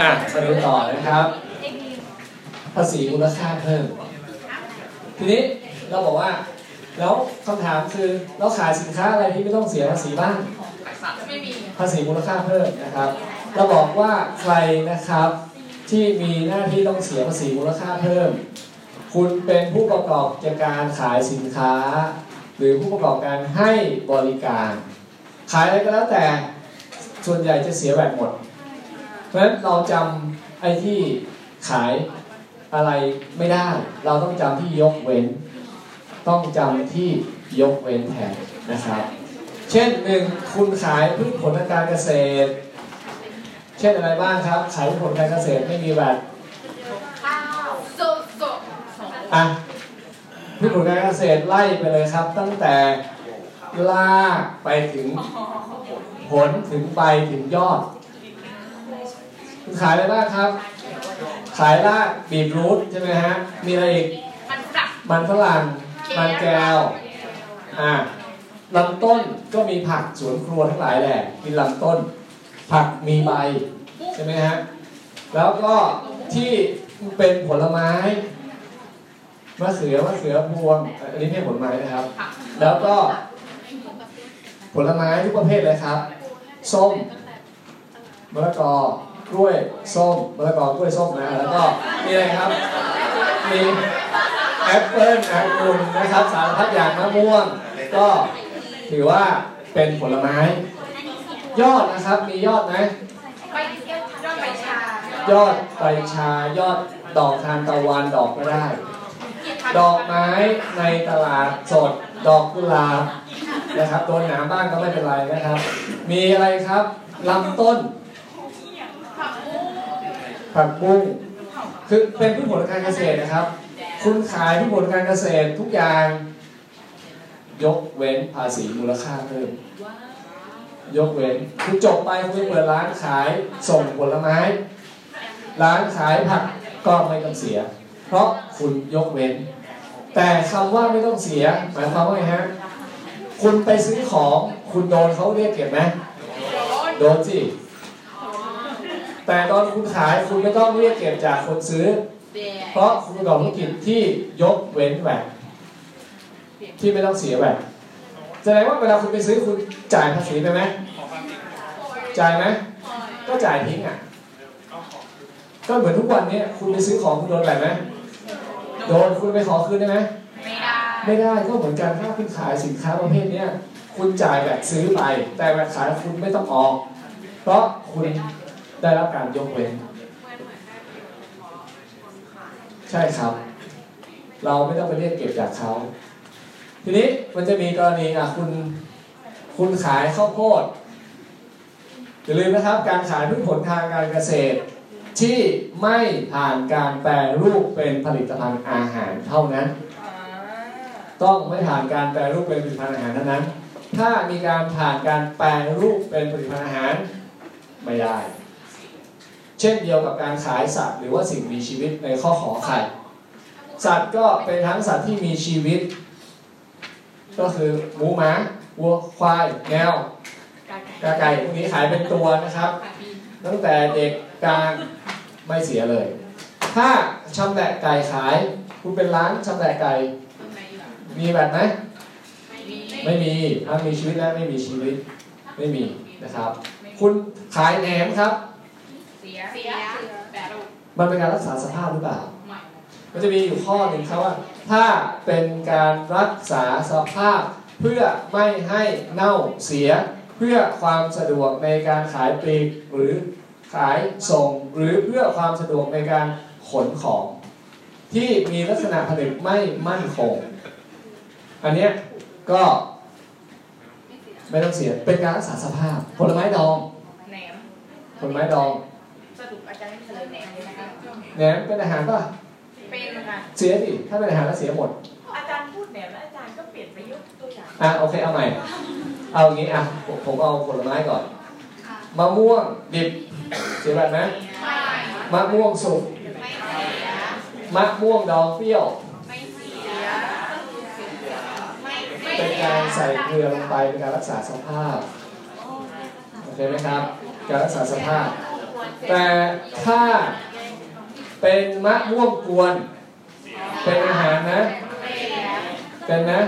อะมาดูต่อนะครับ ภาษีมูลค่าเพิ่ม ทีนี้เราบอกว่า แล้วคำถามคือเราขายสินค้าอะไรที่ไม่ต้องเสียภาษีบ้างภาษีมูลค่าเพิ่มนะครับ เราบอกว่าใครนะครับที่มีหน้าที่ต้องเสียภาษีมูลค่าเพิ่ม คุณเป็นผู้ประกอบกิจการขายสินค้า หรือผู้ประกอบการให้บริการ ขายอะไรก็แล้วแต่ส่วนใหญ่จะเสียแบบหมด ราะฉะนั้นเราจำไอ้ที่ขายอะไรไม่ได้ เราต้องจำที่ยกเว้น ต้องจำที่ยกเว้นแทนนะครับ เช่นหนึ่งคุณขายพืชผลทางการเกษตร เช่นอะไรบ้างครับ ขายพืชผลการเกษตรไม่มีแบบข้าวโซโซอะพืชผลการเกษตรไล่ไปเลยครับ ตั้งแต่ลากไปถึงผลถึงใบถึงยอดคุณ ขายอะไรบ้างครับ ขายรากบีทรูทใช่ไหมฮะ มีอะไรอีกมันปรับมันฝรั่ง มันแก้ว อ่าลำต้นก็มีผักสวนครัวทั้งหลายแหละ กินลำต้น ผักมีใบใช่ไหมฮะ แล้วก็ที่เป็นผลไม้มะเขือมะเขือพวง อันนี้ไม่ใช่ผลไม้นะครับ แล้วก็ ผลไม้ทุกประเภทเลยครับ ส้มมะละกอ กล้วยส้มมะละกอกล้วยส้มนะแล้วก็มีอะไรครับมีแอปเปิ้ลองุ่นนะครับสารพัดอย่างมะม่วง ก็ถือว่าเป็นผลไม้ ยอดนะครับมียอดไหมยอดใบชายอดดอกทานตะวันดอกก็ได้ ดอกไม้ในตลาดสดดอกกุหลาบนะครับโดนหนามบ้างก็ไม่เป็นไรนะครับ มีอะไรครับลำต้น ผักบุ้งคือเป็นพืชผลการเกษตรนะครับ คุณขายพืชผลการเกษตรทุกอย่าง ยกเว้นภาษีมูลค่าเพิ่มยกเว้นคือจบไปคุณเปิดร้านขายส่งผลไม้ ร้านขายผักก็ไม่ต้องเสีย เพราะคุณยกเว้น แต่คำว่าไม่ต้องเสีย หมายความว่าไงฮะคุณไปซื้อของคุณโดนเขาเรียกเก็บไหมโดนสิ แต่ตอนคุณขายคุณไม่ต้องเรียกเก็บจากคนซื้อ เพราะคุณประกอบธุรกิจที่ยกเว้นแวดที่ไม่ต้องเสียแวดแสดงว่าเวลาคุณไปซื้อคุณจ่ายภาษีไปไหมจ่ายไหมก็จ่ายทิ้งอะก็เหมือนทุกวันนี้คุณไปซื้อของคุณโดนแบบไหมโดนคุณไปขอคืนได้ไหมไม่ได้ไม่ได้ก็เหมือนกันถ้าคุณขายสินค้าประเภทเนี้ยคุณจ่ายแบบซื้อไป แต่แบบขายคุณไม่ต้องออก เพราะคุณ ได้รับการยกเว้น ใช่ครับ เราไม่ต้องไปเรียกเก็บจากเขา ทีนี้มันจะมีกรณีอะคุณคุณขายข้าวโพดอย่าลืมนะครับการขายพืชผลทางการเกษตร ที่ไม่ผ่านการแปรรูปเป็นผลิตภัณฑ์อาหารเท่านั้น ต้องไม่ผ่านการแปรรูปเป็นผลิตภัณฑ์อาหารเท่านั้น ถ้ามีการผ่านการแปรรูปเป็นผลิตภัณฑ์อาหารไม่ได้ เช่นเดียวกับการขายสัตว์หรือว่าสิ่งมีชีวิตในข้อขอไข่ สัตว์ก็เป็นทั้งสัตว์ที่มีชีวิต ก็คือหมูหมาวัวควายแมวกาไก่พวกนี้ขายเป็นตัวนะครับ ตั้งแต่เด็กกลางไม่เสียเลย ถ้าชำแหละไก่ขาย คุณเป็นร้านชำแหละไก่ มีแบบไหมไม่มีทั้งมีชีวิตและไม่มีชีวิตไม่มีนะครับ คุณขายแหนมครับ ยเสียแต่ลูกมันเป็นการรักษาสภาพหรือเปล่า มันจะมีอยู่ข้อหนึ่งครับว่า ถ้าเป็นการรักษาสภาพเพื่อไม่ให้เน่าเสีย เพื่อความสะดวกในการขายปลีกหรือขายส่ง หรือเพื่อความสะดวกในการขนของ ที่มีลักษณะผลิตไม่มั่นคง อันเนี้ยก็ไม่ต้องเสียเป็นการรักษาสภาพผลไม้ดองแหนมผลไม้ดอง แหนมเลยนะคะแหนมเป็นอาหารป่ะเป็นค่ะเสียดิถ้าเป็นอาหารแล้วเสียหมด อาจารย์พูดแหนมแล้วอาจารย์ก็เปลี่ยนไปยกตัวอย่างอะโอเคเอาใหม่เอาอย่างนี้อะผมผมเอาผลไม้ก่อนมะม่วงดิบเสียแบบไหมไม่มะม่วงสุกไม่เสียมะม่วงดองเปรี้ยวไม่เสียไม่ไม่เป็นการใส่เกลือลงไปเป็นการรักษาสภาพโอเคไหมครับ การรักษาสภาพควร แต่ถ้าเป็นมะม่วงกวน เป็นอาหารนะ เป็นนะ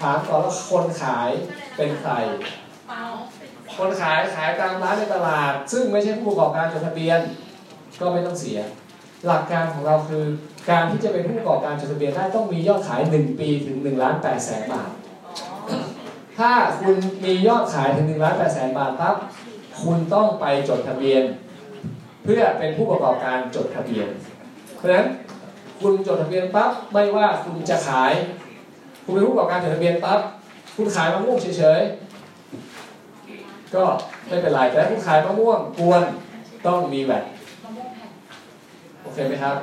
ถามก่อนว่าคนขายเป็นใคร คนขายขายตามร้านในตลาด ซึ่งไม่ใช่ผู้ประกอบการจดทะเบียน ก็ไม่ต้องเสีย หลักการของเราคือการที่จะเป็นผู้ประกอบการจดทะเบียนได้ต้องมียอดขาย 1 ปีถึง1ล้าน8แสนบาท ถ้าคุณมียอดขายถึง1ล้าน8แสนบาทปั๊บ คุณต้องไปจดทะเบียน เพื่อเป็นผู้ประกอบการจดทะเบียน เพราะฉะนั้นคุณจดทะเบียนปั๊บไม่ว่าคุณจะขาย คุณเป็นผู้ประกอบการจดทะเบียนปั๊บคุณขายมะม่วงเฉยๆก็ไม่เป็นไรแต่คุณขายมะม่วงกวนต้องมีแวดโอเคไหมครับ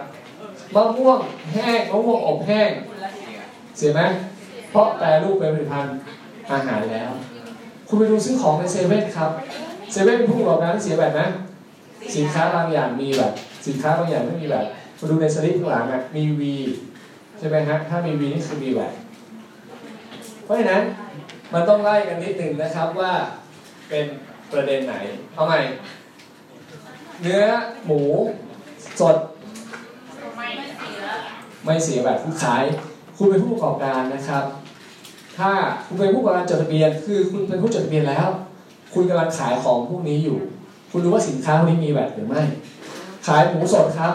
มะม่วงแห้งมะม่วงอบแห้ง เสียไหมเพราะแปรรูปเป็นผลิตภัณฑ์อาหารแล้ว คุณไปดูซื้อของในเซเว่นครับ เซเว่นเป็นผู้ประกอบการที่เสียแบบนะสินค้าบางอย่างมีแบบ สินค้าบางอย่างไม่มีแบบมาดูในสลิปข้างหลังอะมีวีใช่ไหมฮะถ้ามีวีนี่คือมีแบบเพราะฉะนั้นมันต้องไล่กันนิดหนึ่งนะครับว่าเป็นประเด็นไหนเอาใหม่เนื้อหมูสด ไม่เสียไม่เสียแบบผู้ขาย คุณเป็นผู้ประกอบการนะครับ ถ้าคุณเป็นผู้ประกอบการจดทะเบียน คือคุณเป็นผู้จดทะเบียนแล้ว คุณกำลังขายของพวกนี้อยู่ คุณรู้ว่าสินค้าพวกนี้มีแบบหรือไม่ ขายหมูสดครับ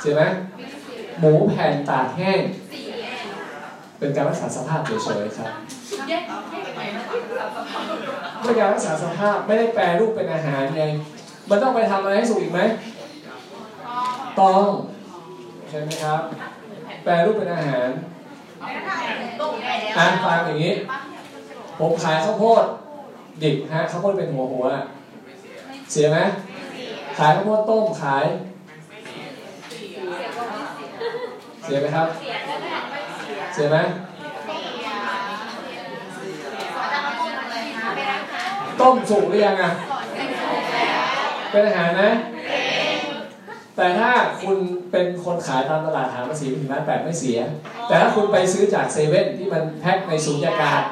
เสียไหมหมูแผ่นตากแห้ง เป็นการรักษาสภาพเฉยๆครับแยกแยกไปนะไม่การรักษาสภาพไม่ได้แปรรูปเป็นอาหารไงมันต้องไปทำอะไรให้สุกอีกไหมต้องใช่ไหมครับ แปรรูปเป็นอาหารต้มแม่แล้วอ่านฟังอย่างนี้ ผมขายข้าวโพดดิบฮะข้าวโพดเป็นหัวหัว เสียไหมขายข้าวโพดต้มขาย เสียไหมครับ เสียไหมต้มสุกหรือยังอะเป็นอาหารนะ แต่ถ้าคุณเป็นคนขายตามตลาดหาภาษีถึงล้านแปดไม่เสีย แต่ถ้าคุณไปซื้อจากเซเว่นที่มันแพ็คในสูญญากาศ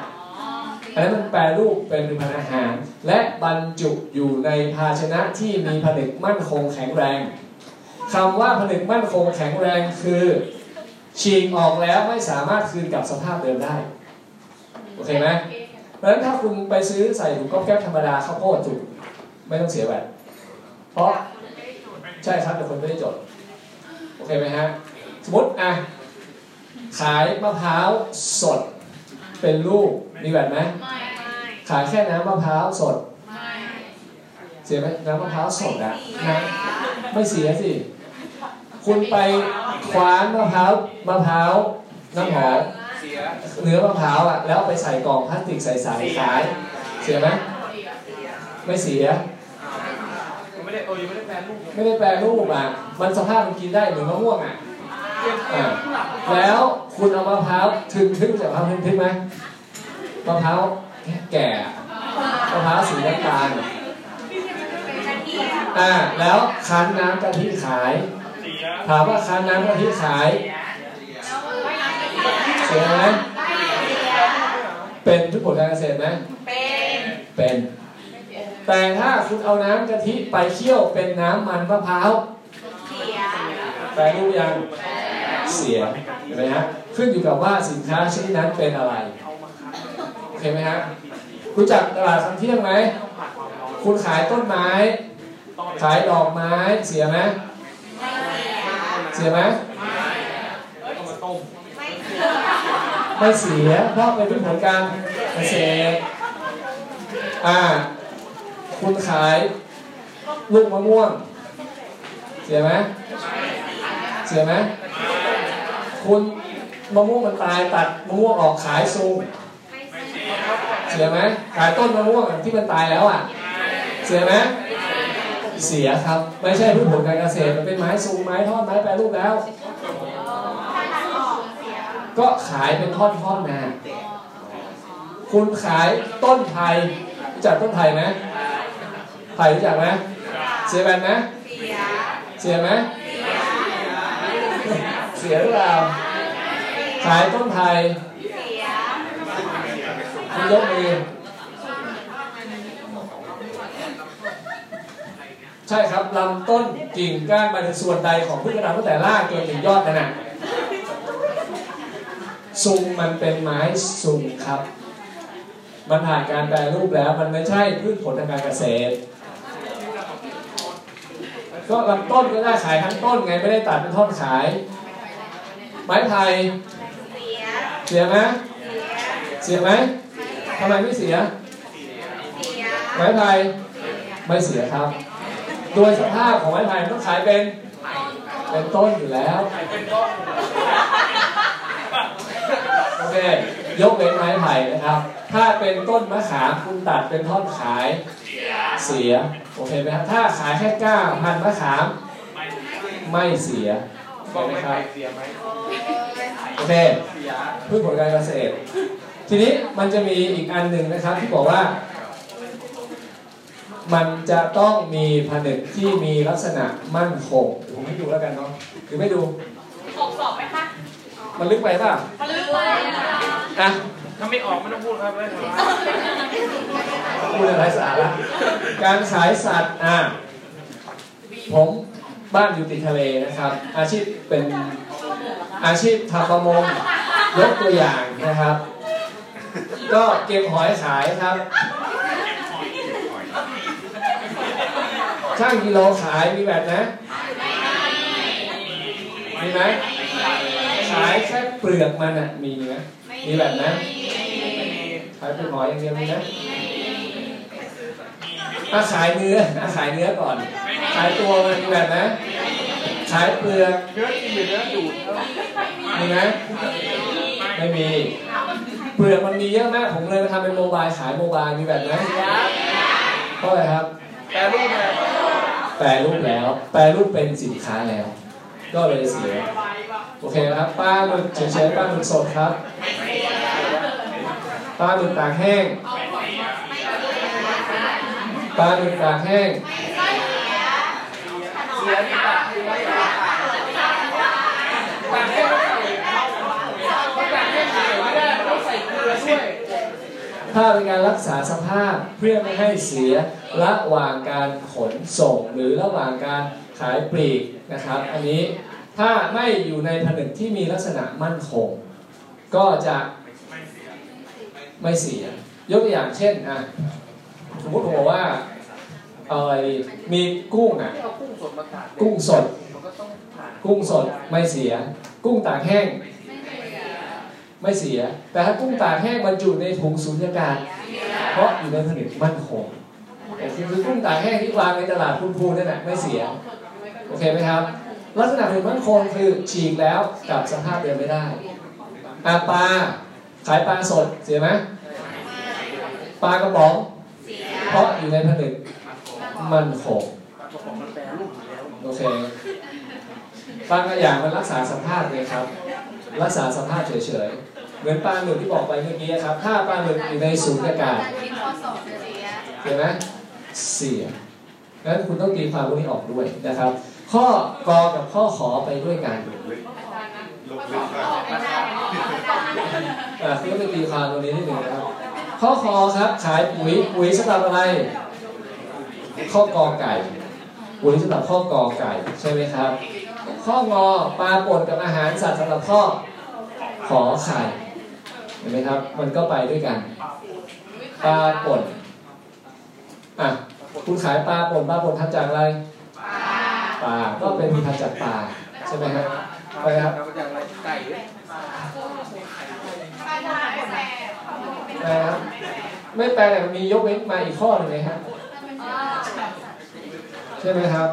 อันนั้นมันแปรรูปเป็นผลิตภัณฑ์อาหาร และบรรจุอยู่ในภาชนะที่มีผนึกมั่นคงแข็งแรงคำว่าผนึกมั่นคงแข็งแรงคือฉีกออกแล้วไม่สามารถคืนกลับสภาพเดิมได้โอเคไหมเพราะฉะนั้นถ้าคุณไปซื้อใส่ถุงก๊อบแก๊บธรรมดาข้าวโพดจุกไม่ต้องเสียแบตเพราะใช่ครับแต่คนไม่ได้จดโอเคไหมฮะสมมติอะขายมะพร้าวสดเป็นลูก มีแบบไหมไม่ไม่ขายแค่น้ำมะพร้าวสด ไม่เสียไหมน้ำมะพร้าวสดอะน้ำไม่เสียสิ คุณไปคว้านมะพร้าวมะพร้าวน้ำหอมเสียเนื้อมะพร้าวอะแล้วไปใส่กล่องพลาสติกใส่สายขาย เสียไหมไม่เสียยังไม่ได้เออยังไม่ได้แปลรูปไม่ได้แปรรูปอะมันสภาพมันกินได้เหมือนมะม่วงอะอะแล้วคุณเอามะพร้าวถึงทึ่งจากมะพร้าวทึ่งทึ่งไหม มะพร้าวแก่อะมะพร้าวสีน้ำตาลอ่าแล้วคั้นน้ำกะทิขายถามว่าคั้นน้ำกะทิขายเสียไหมเป็นพืชผลการเกษตรไหมเป็นเป็น แต่ถ้าคุณเอาน้ำกะทิไปเคี่ยวเป็นน้ำมันมะพร้าวเสียแปลรูปยังเสียเห็นไหมฮะขึ้นอยู่กับว่าสินค้าชนิดนั้นเป็นอะไร โอเคไหมฮะรู้จักตลาดคันเที่ยงไหมคุณขายต้นไม้ ขายดอกไม้เสียไหมเสียไหมไม่เสียเพราะเป็นผลการเกษตรอ่า คุณขายลูกมะม่วง เสียไหมเสียไหมคุณมะม่วงมันตายตัดมะม่วงออกขายซูง เสียไหมขายต้นมะม่วงที่มันตายแล้วอะ เสียไหมเสียครับ ไม่ใช่พืชผลการเกษตรมันเป็นไม้ซูงไม้ทอดไม้แปรรูปแล้ว ก็ขายเป็นท่อนๆมาคุณขายต้นไผ่รู้จักต้นไผ่ไหมไผ่รู้จักไหมเสียแบนไหมเสียไหมเสียหรือเปล่าขายต้นไผ่เสีย คุณยกมือใช่ครับลำต้นกิ่งก้านใบในส่วนใดของพืชกระดาษตั้งแต่รากจนถึงยอดนั่นน่ะซุงมันเป็นไม้ซุงครับ มันผ่านการแปรรูปแล้วมันไม่ใช่พืชผลทางการเกษตร ก็ลำต้นก็ได้ขายทั้งต้นไงไม่ได้ตัดเป็นท่อนขาย ไม้ไผ่เสียเสียไหมเสียไหม ทำไมไม่เสียเสียไม้ไผ่ไม่เสียครับ โดยสภาพของไม้ไผ่มันต้องขายเป็นเป็นต้นอยู่แล้วโอเคยกเว้นไม้ไผ่นะครับ ถ้าเป็นต้นมะขามคุณตัดเป็นท่อนขายเสียโอเคไหมครับถ้าขายแค่ก้าพันธุ์มะขามไม่เสียโอบอกเคไหมไม่คไปรับเสียไหมโอเคเสียพืชผลการเกษตร ทีนี้มันจะมีอีกอันหนึ่งนะครับ ที่บอกว่า มันจะต้องมีผนึกที่มีลักษณะมั่นคงเดี๋ยวผมให้ดูแล้วกันเนาะหรือไม่ดูออกสอบไหมคะมันลึกไปป่ะมันลึกไปนะคะอะถ้าไม่ออกไม่ต้องพูดครับเลยพูดอะไรสาระการขายสัตว์อะผมบ้านอยู่ติดทะเลนะครับ อาชีพเป็นอาชีพทำประมงยกตัวอย่างนะครับ ก็เก็บหอยขายครับ ช่างกิโลขายมีแบบนะมีไหมขายแค่เปลือกมันอะมีไหมมีแบบนะขายเป็นหอยอย่างเดียวมีนะถ้าขายเนื้อถ้าขายเนื้อก่อน ขายตัวมันมีแบบนะขายเปลือกเนื้อกินหรือเนื้อดูดครับมีไหมไม่มี เปลือกมันมีเยอะมากผมเลยมาทำเป็นโมบายขายโมบายมีแบบนะเพราะอะไรครับแต่รูปเนี่ยแปรรูปแล้ว แปรรูปเป็นสินค้าแล้ว ก็เลยเสีย โอเคนะครับปลาหมึกเฉยๆปลาหมึกสดครับปลาหมึกตากแห้งปลาหมึกตากแห้งเสียนี่ตัดเสียตัดให้เขาใส่เขาตัดให้เสียไม่ได้เขาใส่เกลือด้วย ถ้าเป็นการรักษาสภาพเพื่อไม่ให้เสียระหว่างการขนส่งหรือระหว่างการขายปลีกนะครับ อันนี้ถ้าไม่อยู่ในผนึกที่มีลักษณะมั่นคง ก็จะไม่เสีย ยกตัวอย่างเช่นอะสมมติผมบอกว่าเอาอะไรดีมีกุ้งอะเอากุ้งสดมาตัดกุ้งสดมันก็ต้องผ่านกุ้งสด ไม่เสีย กุ้งตากแห้ง ไม่เสีย แต่ถ้ากุ้งตากแห้งบรรจุในถุงสูญญากาศ เพราะอยู่ในผนึกมั่นคงแต่คือกุ้งตากแห้งที่วางในตลาดพูนๆนั่นแหละไม่เสีย โอเคไหมครับ ลักษณะผนึกมั่นคงคือฉีกแล้วกลับสภาพเดิมไม่ได้อาปลาขายปลาสดเสียไหมปลากระป๋องเพราะอยู่ในผนึกมั่นคงกระป๋องมันอยู่แล้วโอเคบางอย่างมันรักษาสภาพเลยครับ รักษาสภาพเฉยๆ เหมือนปลาหมึกที่บอกไปเมื่อกี้ครับ ถ้าปลาหมึกอยู่ในสูญญากาศที่ข้อสอบเสียเห็นไหมเสียงั้นคุณต้องตีความพวกนี้ออกด้วยนะครับ ข้อกอกับข้อขอไปด้วยกันอ่าคุณต้องไปตีความตรงนี้นิดหนึ่งนะครับ ข้อคอครับขายปุ๋ยปุ๋ยสำหรับอะไร ข้อกอไก่ปุ๋ยสำหรับข้อกอไก่ใช่ไหมครับ ข้องอปลาป่นกับอาหารสัตว์สำหรับข้อ ขอไข่เห็นไหมครับ มันก็ไปด้วยกันปลาป่นอะคุณขายปลาป่นปลาป่นทำจากอะไรปลาก็เป็นมีทำจากปลาใช่ไหมครับไปครับไรไก่ด้วยแปลครับไม่แปลแต่มียกเว้นมาอีกข้อหนึ่งเลยครับใช่ไหมครับ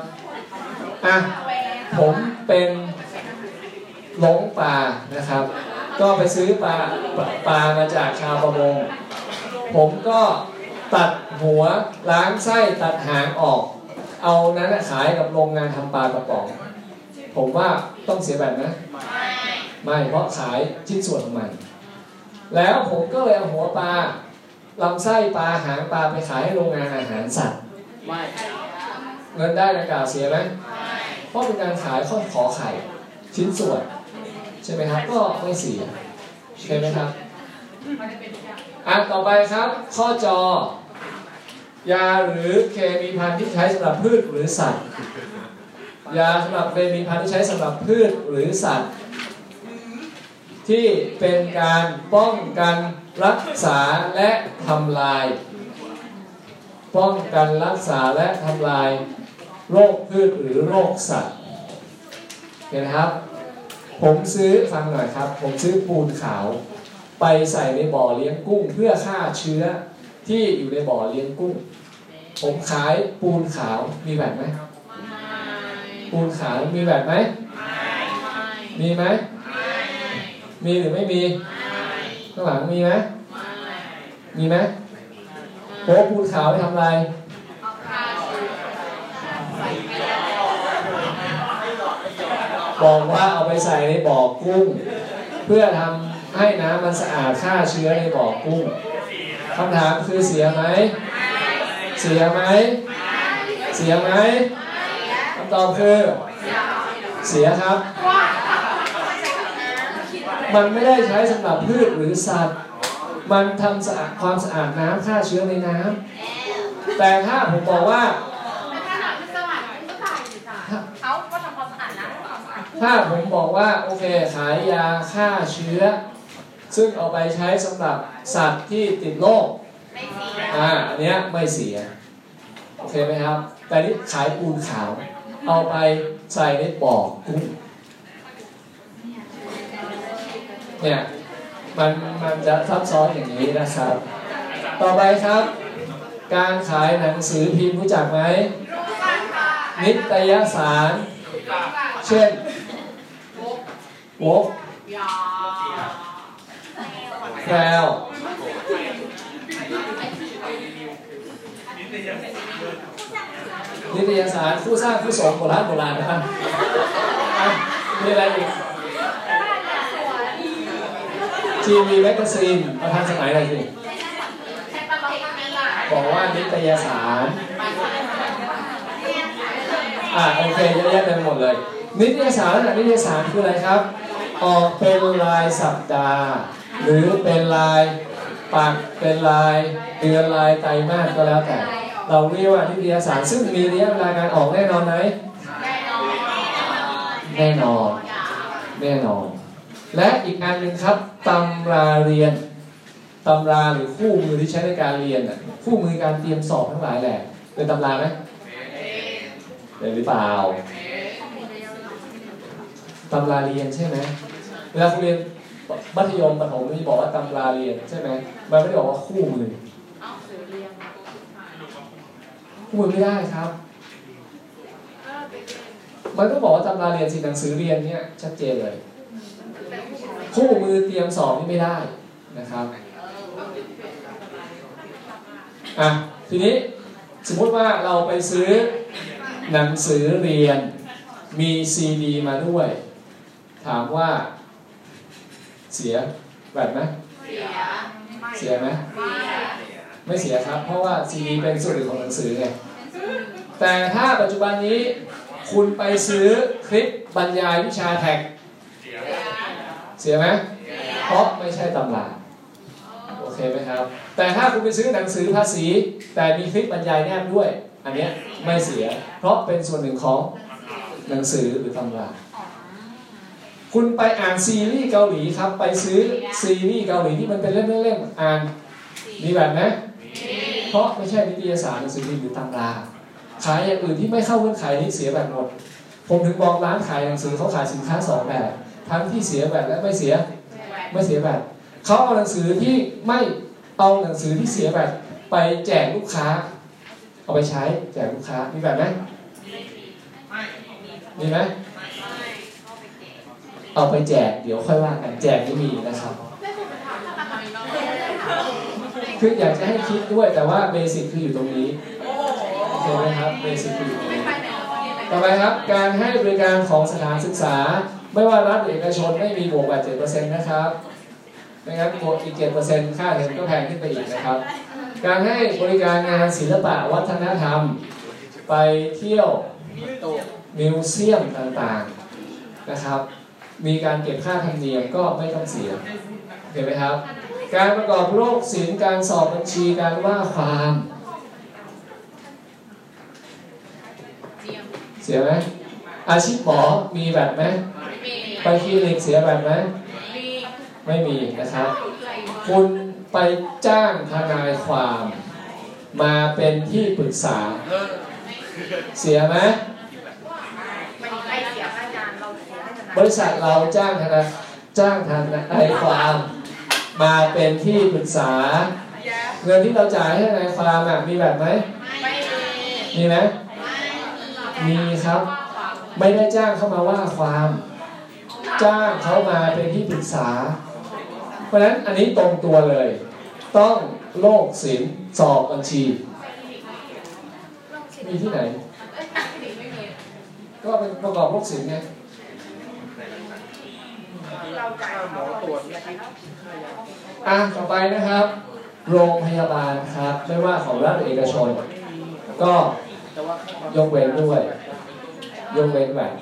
อะผมเป็นหลงปลานะครับ ก็ไปซื้อปลาปลามาจากชาวประมง ผมก็ตัดหัวล้างไส้ตัดหางออก เอานั้นน่ะขายกับโรงงานทำปลากระป๋อง ผมว่าต้องเสียแบบนะไม่เพราะขายชิ้นส่วนของมัน แล้วผมก็เลยเอาหัวปลาลำไส้ปลาหางปลาไปขายให้โรงงานอาหารสัตว์ไม่เงินได้ดังกล่าวเสียไหมเพราะเป็นการขายข้อขอไข่ชิ้นส่วน ใช่ไหมครับ ก็ไม่เสียใช่ไหมครับอะต่อไปครับ ข้อจอยาหรือเคมีภัณฑ์ที่ใช้สำหรับพืชหรือสัตว์ ยาสำหรับเคมีภัณฑ์ที่ใช้สำหรับพืชหรือสัตว์ ที่เป็นการป้องกันรักษาและทำลาย ป้องกันรักษาและทำลาย โรคพืชหรือโรคสัตว์เห็นไหมครับ ผมซื้อฟังหน่อยครับ ผมซื้อปูนขาว ไปใส่ในบ่อเลี้ยงกุ้ง เพื่อฆ่าเชื้อที่อยู่ในบ่อเลี้ยงกุ้ง ผมขายปูนขาวมีแบบไหมปูนขาวมีแบบไหมมีไหมมีหรือไม่มีข้างหลังมีไหมมีไหมโอ้ปูนขาวไปทำอะไร บอกว่าเอาไปใส่ในบ่อกุ้ง เพื่อทำให้น้ำมันสะอาดฆ่าเชื้อในบ่อกุ้งคำถามคือเสียไหม เสียไหม เสียไหมคำตอบคือ เสียครับ มันไม่ได้ใช้สำหรับพืชหรือสัตว์ มันทำสะอาดความสะอาดน้ำฆ่าเชื้อในน้ำแต่ถ้าผมบอกว่าก็ทำความสะอาดนะความสะอาด ถ้าผมบอกว่าโอเคขายยาฆ่าเชื้อ ซึ่งเอาไปใช้สำหรับสัตว์ที่ติดโรคไม่เสียอ่าอันเนี้ยไม่เสียโอเคไหมครับ แต่นี่ขายปูนขาว เอาไปใส่ในบ่อกุ้งเนี่ยมันมันจะซับซ้อนอย่างนี้นะครับ ต่อไปครับ การขายหนังสือพิมพ์รู้จักไหมรู้กันค่ะนิตยสาร เช่น วกยาแพรวนิตยสารผู้สร้างผู้สมโบราณโบราณนะครับอะมีอะไรอีกทีวีแมกกาซีนมาทันสมัยอะไรสิแค่ตลกนี่อะบอกว่านิตยสาร อ่าโอเคเยอะแยะเต็มหมดเลย นิตยสารลักษณะนิตยสารคืออะไรครับ ออกเป็นรายสัปดาห์ หรือเป็นรายปักเป็นรายเดือนรายไตรมาสก็แล้วแต่ เราเรียกว่านิตยสารซึ่งมีระยะเวลาการออกแน่นอนไหมแน่นอนแน่นอนแน่นอนและอีกอันหนึ่งครับตำราเรียนตำราหรือคู่มือที่ใช้ในการเรียนน่ะคู่มือการเตรียมสอบทั้งหลายแหละเป็นตำราไหมเป็นหรือเปล่าตำราเรียนใช่ไหม เวลาคุณเรียนมัธยมประถมนี่บอกว่าตำราเรียนใช่ไหมมันไม่ได้บอกว่าคู่มือเอาสื่อเรียนคู่มือไม่ได้ครับมันก็บอกว่าตำราเรียนสิหนังสือเรียนเนี่ยชัดเจนเลย คู่มือเตรียมสอบนี่ไม่ได้นะครับอะทีนี้สมมุติว่าเราไปซื้อหนังสือเรียนมีซีดีมาด้วย ถามว่า เสียแบบไหมเสียเสียไหมไม่ไม่เสียครับ เพราะว่าซีดีเป็นส่วนหนึ่งของหนังสือไงแต่ถ้าปัจจุบันนี้คุณไปซื้อคลิปบรรยายวิชาแท็ก เสียไหมเพราะไม่ใช่ตำราโอเคไหมครับ แต่ถ้าคุณไปซื้อหนังสือภาษี แต่มีคลิปบรรยายแนบด้วย อันเนี้ยไม่เสีย เพราะเป็นส่วนหนึ่งของหนังสือหรือตำรา คุณไปอ่านซีรีส์เกาหลีครับ ไปซื้อซีรีส์เกาหลีที่มันเป็นเล่มๆๆอ่านมีแบบไหมเพราะไม่ใช่นิตยสารหนังสือพิมพ์หรือตำราขายอย่างอื่นที่ไม่เข้าเงื่อนไขนี้เสียแบบหมด ผมถึงบอกร้านขายหนังสือเขาขายสินค้าสองแบบทั้งที่เสียแบบและไม่เสียไม่เสียแบบเขาเอาหนังสือที่ไม่เอาหนังสือที่เสียแบบไปแจกลูกค้า เอาไปใช้แจกลูกค้ามีแบบไหมมีไหม เอาไปแจกเดี๋ยวค่อยว่ากันแจกไม่มีนะครับ คืออยากจะให้คิดด้วยแต่ว่า basic คืออยู่ตรงนี้โอเคไหมครับ basic คืออยู่ตรงนี้ต่อไปครับการให้บริการของสถานศึกษา ไม่ว่ารัฐหรือเอกชนไม่มีบวก VAT เจ็ดเปอร์เซ็นต์นะครับไม่งั้นบวกอีกเจ็ดเปอร์เซ็นต์ค่าเทอมก็แพงขึ้นไปอีกนะครับ การให้บริการงานศิลปะวัฒนธรรม ไปเที่ยวมิวเซียมต่างๆนะครับ มีการเก็บค่าธรรมเนียมก็ไม่ต้องเสียเห็นไหมครับ การประกอบโรคศิลการสอบบัญชีการว่าความ เสียไหมอาชีพหมอมีแบบไหมไปคลินิกเสียแบบไหมไม่มีนะครับ คุณไปจ้างทนายความ มาเป็นที่ปรึกษา เสียไหม บริษัทเราจ้างทนายจ้างทนายความมาเป็นที่ปรึกษา เงินที่เราจ่ายให้ทนายความอะมีแบบไหมไม่มีมีไหมมีครับ ไม่ได้จ้างเข้ามาว่าความ จ้างเขามาเป็นที่ปรึกษา เพราะฉะนั้นอันนี้ตรงตัวเลย ต้องโลกศิลป์สอบบัญชี มีที่ไหน ก็เป็นประกอบโลกศิลป์ไง เราจ่าหมอตรวจไม่คิดอะต่อไปนะครับ โรงพยาบาลครับ ไม่ว่าของรัฐหรือเอกชน ก็ยกเว้นด้วย ยกเว้นแบบ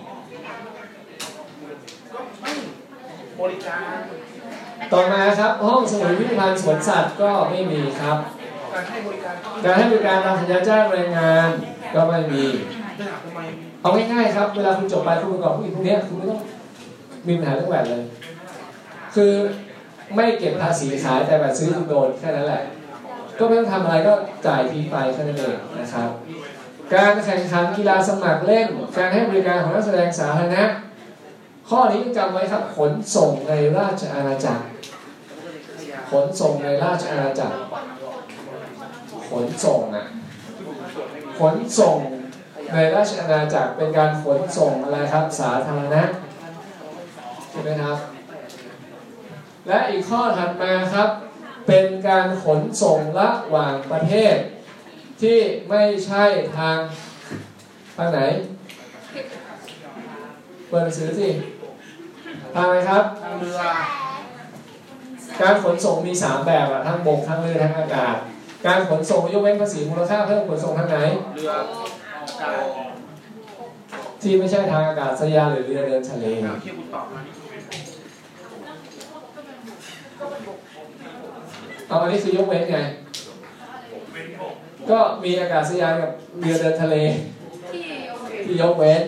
บริการต่อมาครับห้องสมุดพิพิธภัณฑ์สวนสัตว์ก็ไม่มีครับการให้บริการการให้บริการตามสัญญาจ้างแรงงานก็ไม่มีเอาง่ายๆครับ เวลาคุณจบไปคุณประกอบธุรกิจพวกเนี้ยคุณไม่ต้อง มีปัญหาเรื่องแวดเลย คือไม่เก็บภาษีขายแต่แบบซื้อคุณโดนแค่นั้นแหละ ก็ไม่ต้องทำอะไรก็จ่ายทีไปแค่นั้นเองนะครับ การแข่งขันกีฬาสมัครเล่น การให้บริการของนักแสดงสาธารณะ ข้อนี้จำไว้ครับขนส่งในราชอาณาจักร ขนส่งในราชอาณาจักร ขนส่งอะขนส่งในราชอาณาจักรเป็นการขนส่งอะไรครับสาธารณะ ใช่ไหมครับ และอีกข้อถัดมาครับ เป็นการขนส่งระหว่างประเทศ ที่ไม่ใช่ทางทางไหนเปิดหนังสือสิทางอะไรครับทางเรือการขนส่งมี 3 แบบอะทั้งบกทั้งเรือทั้งอากาศ การขนส่งยกเว้นภาษีมูลค่าเพิ่มขนส่งทางไหนเรือการที่ไม่ใช่ทางอากาศยานหรือเรือเดินทะเล ถามที่คุณตอบมา เอาอันนี้คือยกเว้นไง ก็มีอากาศยานกับเรือเดินทะเล ที่ยกเว้น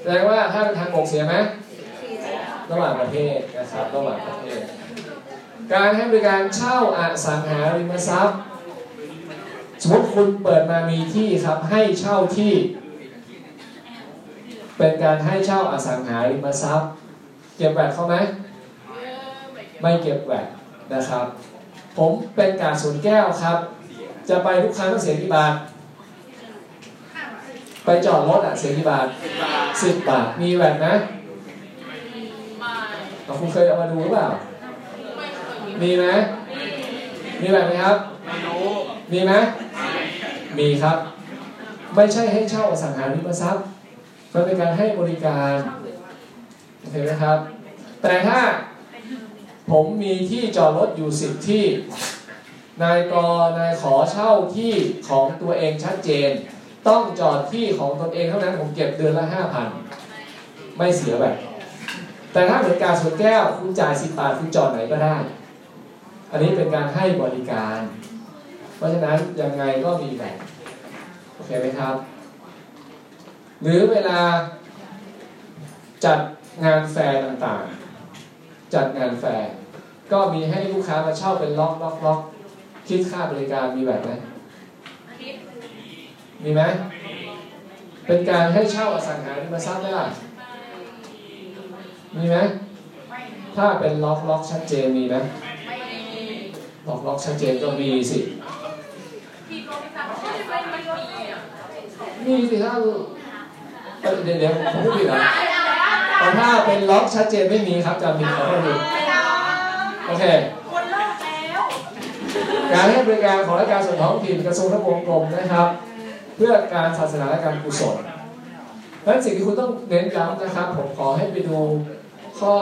แสดงว่าถ้าเป็นทางบกเสียไหมระหว่างประเทศนะครับระหว่างประเทศ การให้บริการเช่าอสังหาริมทรัพย์สมมติคุณเปิดมามีที่ครับให้เช่าที่ เป็นการให้เช่าอสังหาริมทรัพย์ เก็บแวดเขาไหมไม่เก็บแวดนะครับ ผมเป็นการสวนแก้วครับ จะไปทุกครั้งต้องเสียกี่บาท ไปจอดรถอะเสียกี่บาทสิบบาท มีแวดไหมเอาคุณเคยเอามาดูหรือเปล่า มีไหมมีแวดไหมครับ มีไหมมีครับ ไม่ใช่ให้เช่าอสังหาริมทรัพย์ มันเป็นการให้บริการเห็นไหมครับ แต่ถ้า ผมมีที่จอดรถอยู่สิบที่ นายกนายขอเช่าที่ของตัวเองชัดเจน ต้องจอดที่ของตนเองเท่านั้นผมเก็บเดือนละห้าพันไม่เสียแบบแต่ถ้าเหมือนการสวนแก้วคุณจ่ายสิบบาทคุณจอดไหนก็ได้ อันนี้เป็นการให้บริการ เพราะฉะนั้นยังไงก็มีแบบโอเคไหมครับ หรือเวลาจัดงานแฟร์ต่างๆ จัดงานแฟร์ก็มีให้ลูกค้ามาเช่าเป็นล็อกล็อกล็อกคิดค่าบริการมี VAT ไหมมีไหมเป็นการให้เช่าอสังหาริมทรัพย์ไหมล่ะมีไหมถ้าเป็นล็อกล็อกชัดเจนมีไหมล็อกล็อกชัดเจนก็มีสิมีสิถ้าเอ้ยเดี๋ยวเดี๋ยวผมพูดผิดนะ แต่ถ้าเป็นล็อกชัดเจนไม่มีครับจะมีขอโทษทีโอเคคนเลิกแล้วการให้บริการของราชการส่วนท้องถิ่นกระทรวงทบวงกรมนะครับ เพื่อการศาสนาและการกุศลดังนั้นสิ่งที่คุณต้องเน้นย้ำนะครับ ผมขอให้ไปดูข้อ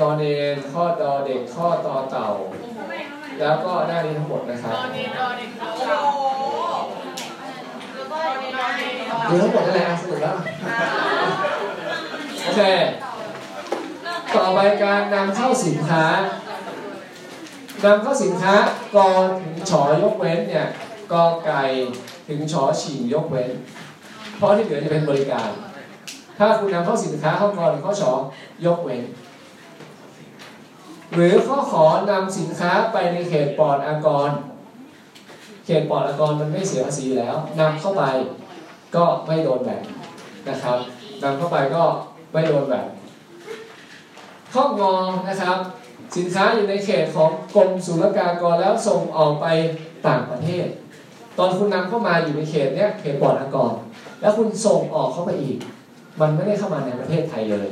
ดอเนนข้อดอเด็กข้อตอเต่า แล้วก็หน้านี้ทั้งหมดนะครับดูทั้งหมดนั่นแหละสรุปแล้ว โอเค ต่อไปการนำเข้าสินค้านำเข้าสินค้ากอถึงฉอยกเว้นเนี่ยกอไก่ถึงฉอฉิงยกเว้น เพราะที่เหลือจะเป็นบริการ ถ้าคุณนำเข้าสินค้าเข้ากรหรือข้อชอยกเว้น หรือข้อขอนำสินค้าไปในเขตปลอดอากร เขตปลอดอากรมันไม่เสียภาษีแล้วนำเข้าไปก็ไม่โดนแบนนะครับนำเข้าไปก็ ไม่โดนแบนข้องอนะครับ สินค้าอยู่ในเขตของกรมศุลกากรแล้วส่งออกไปต่างประเทศ ตอนคุณนำเข้ามาอยู่ในเขตเนี้ยเขตปลอดอากรแล้วคุณส่งออกเข้าไปอีก มันไม่ได้เข้ามาในประเทศไทยเลย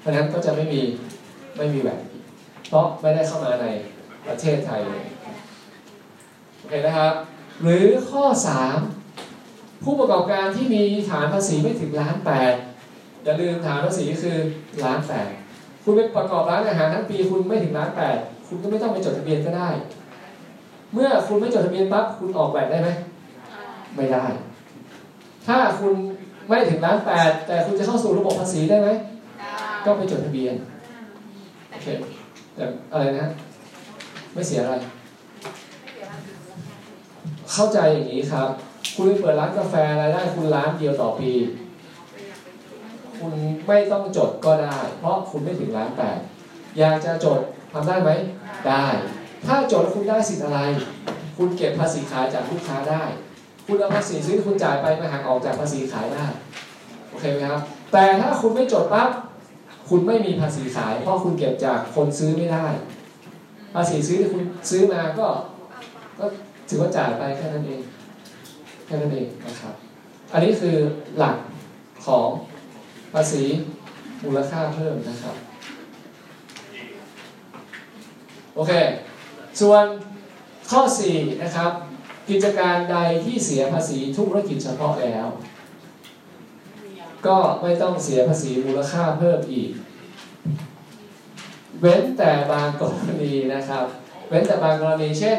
เพราะฉะนั้นก็จะไม่มีไม่มีแบบ เพราะไม่ได้เข้ามาในประเทศไทยเลยโอเคนะครับ หรือข้อ 3 ผู้ประกอบการที่มีฐานภาษีไม่ถึงล้านแปด อย่าลืมฐานภาษีคือล้านแปดคุณไปประกอบร้านอาหารทั้งปีคุณไม่ถึงล้านแปดคุณก็ไม่ต้องไปจดทะเบียนก็ได้ เมื่อคุณไม่จดทะเบียนปั๊บคุณออกแบบได้ไหมไม่ได้ ถ้าคุณไม่ถึงล้านแปดแต่คุณจะเข้าสู่ระบบภาษีได้ไหมก็ไปจดทะเบียนโอเคแต่อะไรนะ ไม่เสียอะไร เข้าใจอย่างนี้ครับ คุณไปเปิดร้านกาแฟรายได้คุณล้านเดียวต่อปี คุณไม่ต้องจดก็ได้ เพราะคุณไม่ถึงล้านแปดอยากจะจดทำได้ไหม ได้ ถ้าจดแล้วคุณได้สิทธิ์อะไร คุณเก็บภาษีขายจากลูกค้าได้ คุณเอาภาษีซื้อคุณจ่ายไปมาหักออกจากภาษีขายได้โอเคไหมครับ แต่ถ้าคุณไม่จดปั๊บคุณไม่มีภาษีขาย เพราะคุณเก็บจากคนซื้อไม่ได้ ภาษีซื้อที่คุณซื้อมาก็ก็ถือว่าจ่ายไปแค่นั้นเองแค่นั้นเองนะครับ อันนี้คือหลักของ ภาษีมูลค่าเพิ่มนะครับ โอเค ส่วนข้อ 4 นะครับ กิจการใดที่เสียภาษีธุรกิจเฉพาะแล้ว ก็ไม่ต้องเสียภาษีมูลค่าเพิ่มอีก เว้นแต่บางกรณีนะครับ เว้นแต่บางกรณีเช่น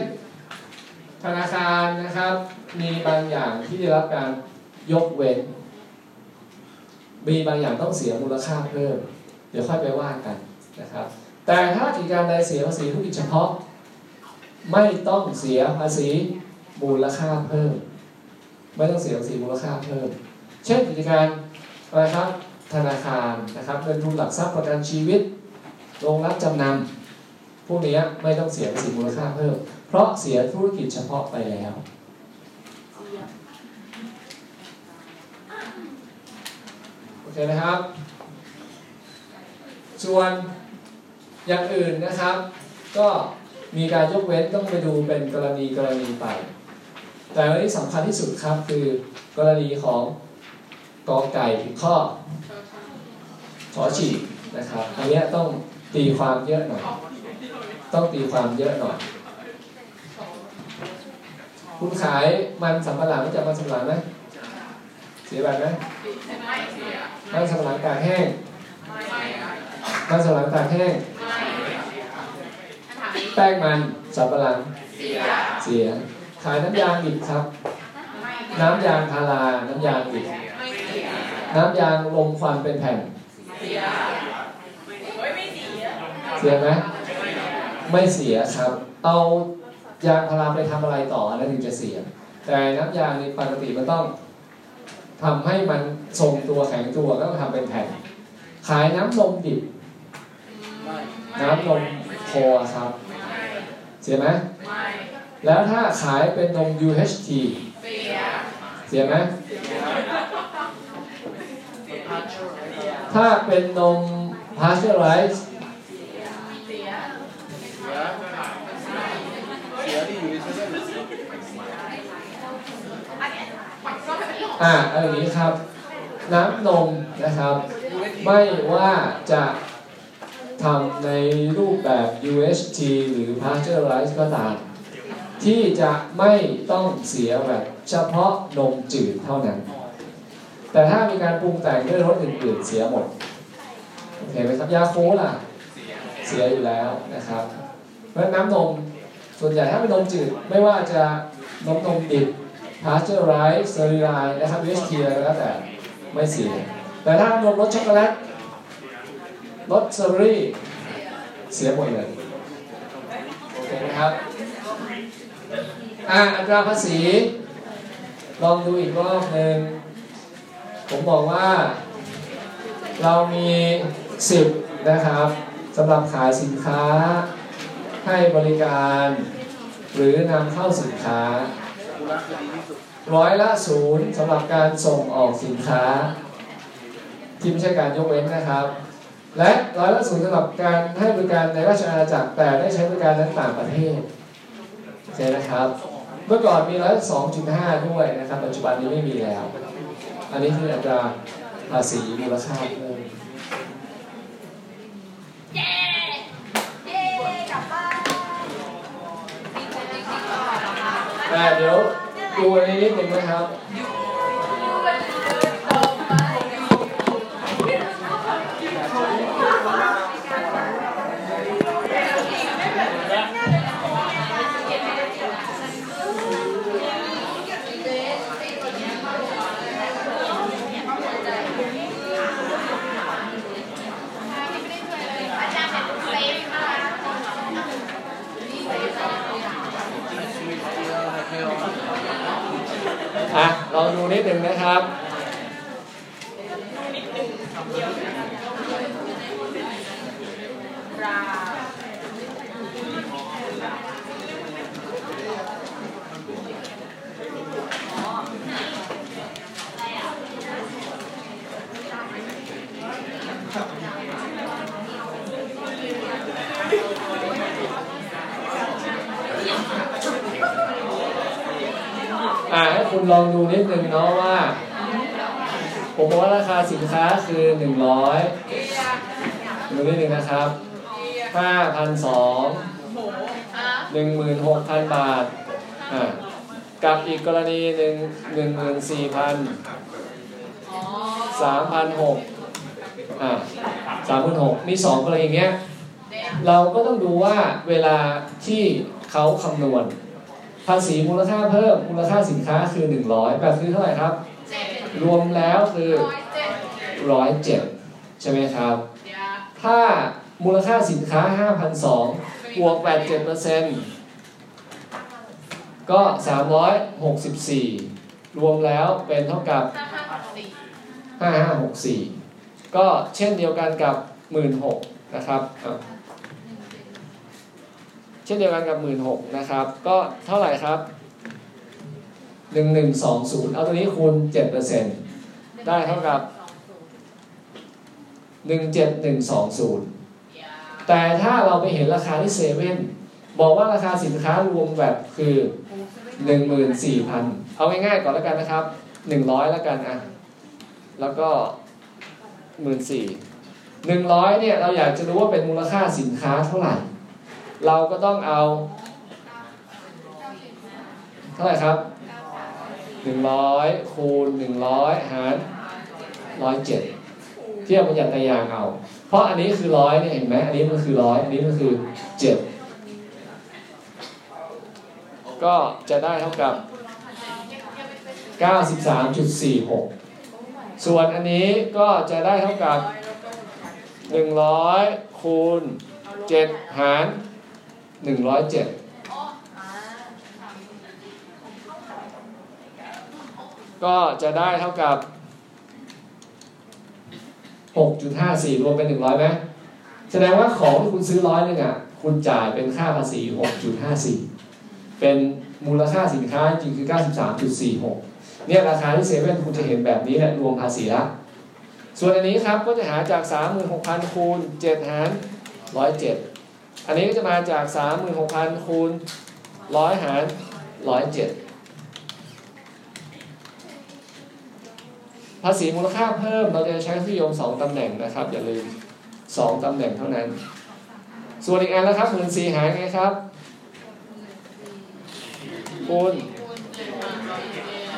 ธนาคารนะครับ มีบางอย่างที่ได้รับการยกเว้น มีบางอย่างต้องเสียมูลค่าเพิ่ม เดี๋ยวค่อยไปว่ากันนะครับ แต่ถ้ากิจการใดเสียภาษีธุรกิจเฉพาะ ไม่ต้องเสียภาษีมูลค่าเพิ่ม ไม่ต้องเสียภาษีมูลค่าเพิ่ม เช่นกิจการอะไรครับธนาคารนะครับเงินทุนหลักทรัพย์ประกันชีวิตโรงรับจำนำพวกนี้ไม่ต้องเสียภาษีมูลค่าเพิ่ม เพราะเสียธุรกิจเฉพาะไปแล้ว โอ เคนะครับ ส่วนอย่างอื่นนะครับ ก็มีการยกเว้นต้องไปดูเป็นกรณีกรณีไป แต่วันนี้สำคัญที่สุดครับคือกรณีของกอไก่ผิดข้อชอฉีกนะครับ อันนี้ต้องตีความเยอะหน่อย ต้องตีความเยอะหน่อย คุณขายมันสำปะหลังจักมันสำปะหลังไหม เสียแบบไหมมันสำปะหลังตากแห้งมันสำปะหลังตากแห้งแป้งมันสับปะหลังเสีย ขายน้ำยางดิบครับ น้ำยางพาราน้ำยางดิบน้ำยางลมควันเป็นแผ่น เสียไหมไม่เสียครับ เอายางพาราไปทำอะไรต่อแล้วถึงจะเสีย แต่น้ำยางในปกติมันต้อง ทำให้มันทรงตัวแข็งตัวก็ต้องทำเป็นแผ่น ขายน้ำนมดิบ น้ำนมโคครับ เสียไหมแล้วถ้าขายเป็นนม UHT เสียไหมถ้าเป็นนม pasteurized เสียที่อยู่ในเซเว่น อ่าอาอย่างนี้ครับ น้ำนมนะครับ ไม่ว่าจะทำในรูปแบบ UHT หรือ pasteurized ก็ตามที่จะไม่ต้องเสียแบบเฉพาะนมจืดเท่านั้น แต่ถ้ามีการปรุงแต่งด้วยรสอื่นๆเสียหมดโอเคไหมครับยาโค้ล่ะ เสียอยู่แล้วนะครับ เพราะฉะนั้นน้ำนมส่วนใหญ่ถ้าเป็นนมจืดไม่ว่าจะนมนมดิบ pasteurized sterilized นะครับ UHT อะไรก็แล้วแต่ไม่เสีย แต่ถ้านมรสช็อกโกแลตรสสตรอเบอรี่เสียหมดเลยโอเคนะครับอ่าอัตราภาษี ลองดูอีกรอบหนึ่งผมบอกว่าเรามี 10 นะครับสำหรับขายสินค้าให้บริการ หรือนำเข้าสินค้า ร้อยละศูนย์สำหรับการส่งออกสินค้า ที่ไม่ใช่การยกเว้นนะครับ และร้อยละศูนย์สำหรับการให้บริการในราชอาณาจักรแต่ได้ใช้บริการในต่างประเทศเคนะครับ เมื่อก่อนมีร้อยสองจุดห้าด้วยนะครับ ปัจจุบันนี้ไม่มีแล้ว อันนี้คืออัตราภาษีมูลค่าเพิ่ม เย้ เย้กลับบ้าน แต่ เดี๋ยวดูอันนี้นิดนึงนะครับ อาจารย์เป็นเซฟมาก อะลองดูนิดนึงนะครับ ลองดูนิดนึงเนาะว่า ผมบอกว่าราคาสินค้าคือ100ดูนิดนึงนะครับ5,200อะ16,000บาทอ่ากับอีกกรณีหนึ่ง14,000อ๋อ3,600อ่า3,600มี2กรณีเนี้ย เราก็ต้องดูว่าเวลาที่เขาคำนวณ ภาษีมูลค่าเพิ่มมูลค่าสินค้าคือ 100แบบคือเท่าไหร่ครับเจ็ดรวมแล้วคือร้อยเจ็ด107 ใช่ไหมครับเดี๋ยวถ้ามูลค่าสินค้า5,200บวก 87%ก็ 364 รวมแล้วเป็นเท่ากับห้าห้าหกสี่5564 ก็เช่นเดียวกันกับ 16,000นะครับอะเช่นเดียวกันกับ 16,000นะครับ ก็เท่าไหร่ครับ 1120 เอาตัวนี้คูณ 7%ได้เท่ากับ 17120เดี๋ยวแต่ถ้าเราไปเห็นราคาที่เซเว่นบอกว่าราคาสินค้ารวมแบบคือ 14,000 เอาง่ายๆก่อนแล้วกันนะครับ 100 แล้วกันอะ แล้วก็ 14,000 100 เนี่ย เราอยากจะรู้ว่าเป็นมูลค่าสินค้าเท่าไหร่ เราก็ต้องเอาเท่าไหร่ครับ100คูณ100หาร107เทียบประหยัดตายางเอา เพราะอันนี้คือร้อยเนี่ยเห็นไหมอันนี้มันคือร้อยอันนี้มันคือเจ็ดก็จะได้เท่ากับ 93.46 ส่วนอันนี้ก็จะได้เท่ากับ 100 คูณ 7 หาร 107ก็จะได้เท่ากับ 6.54 รวมเป็น 100ไหมแสดงว่าของที่คุณซื้อร้อยหนึงอะ คุณจ่ายเป็นค่าภาษี 6.54 เป็นมูลค่าสินค้าจริงคือ 93.46 เนี่ยราคาที่เซเว่นคุณจะเห็นแบบนี้แหละรวมภาษีละ ส่วนอันนี้ครับก็จะหาจาก 36,000คูณ7หาร107 อันนี้ก็จะมาจาก 36,000คูณ100หาร107ภาษีมูลค่าเพิ่มเราจะใช้ที่โยงสองตำแหน่งนะครับ อย่าลืมสองตำแหน่งเท่านั้น ส่วนอีกอันแล้วครับหมื่นสี่หายไงครับคูณ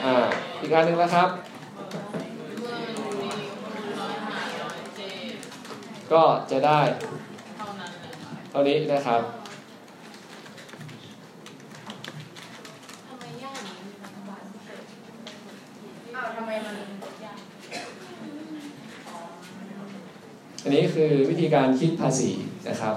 อ่าอีกอันหนึ่งแล้วครับ ก็จะได้ เท่านี้นะครับอ้าวทำไมมันยากอันนี้คือวิธีการคิดภาษีนะครับ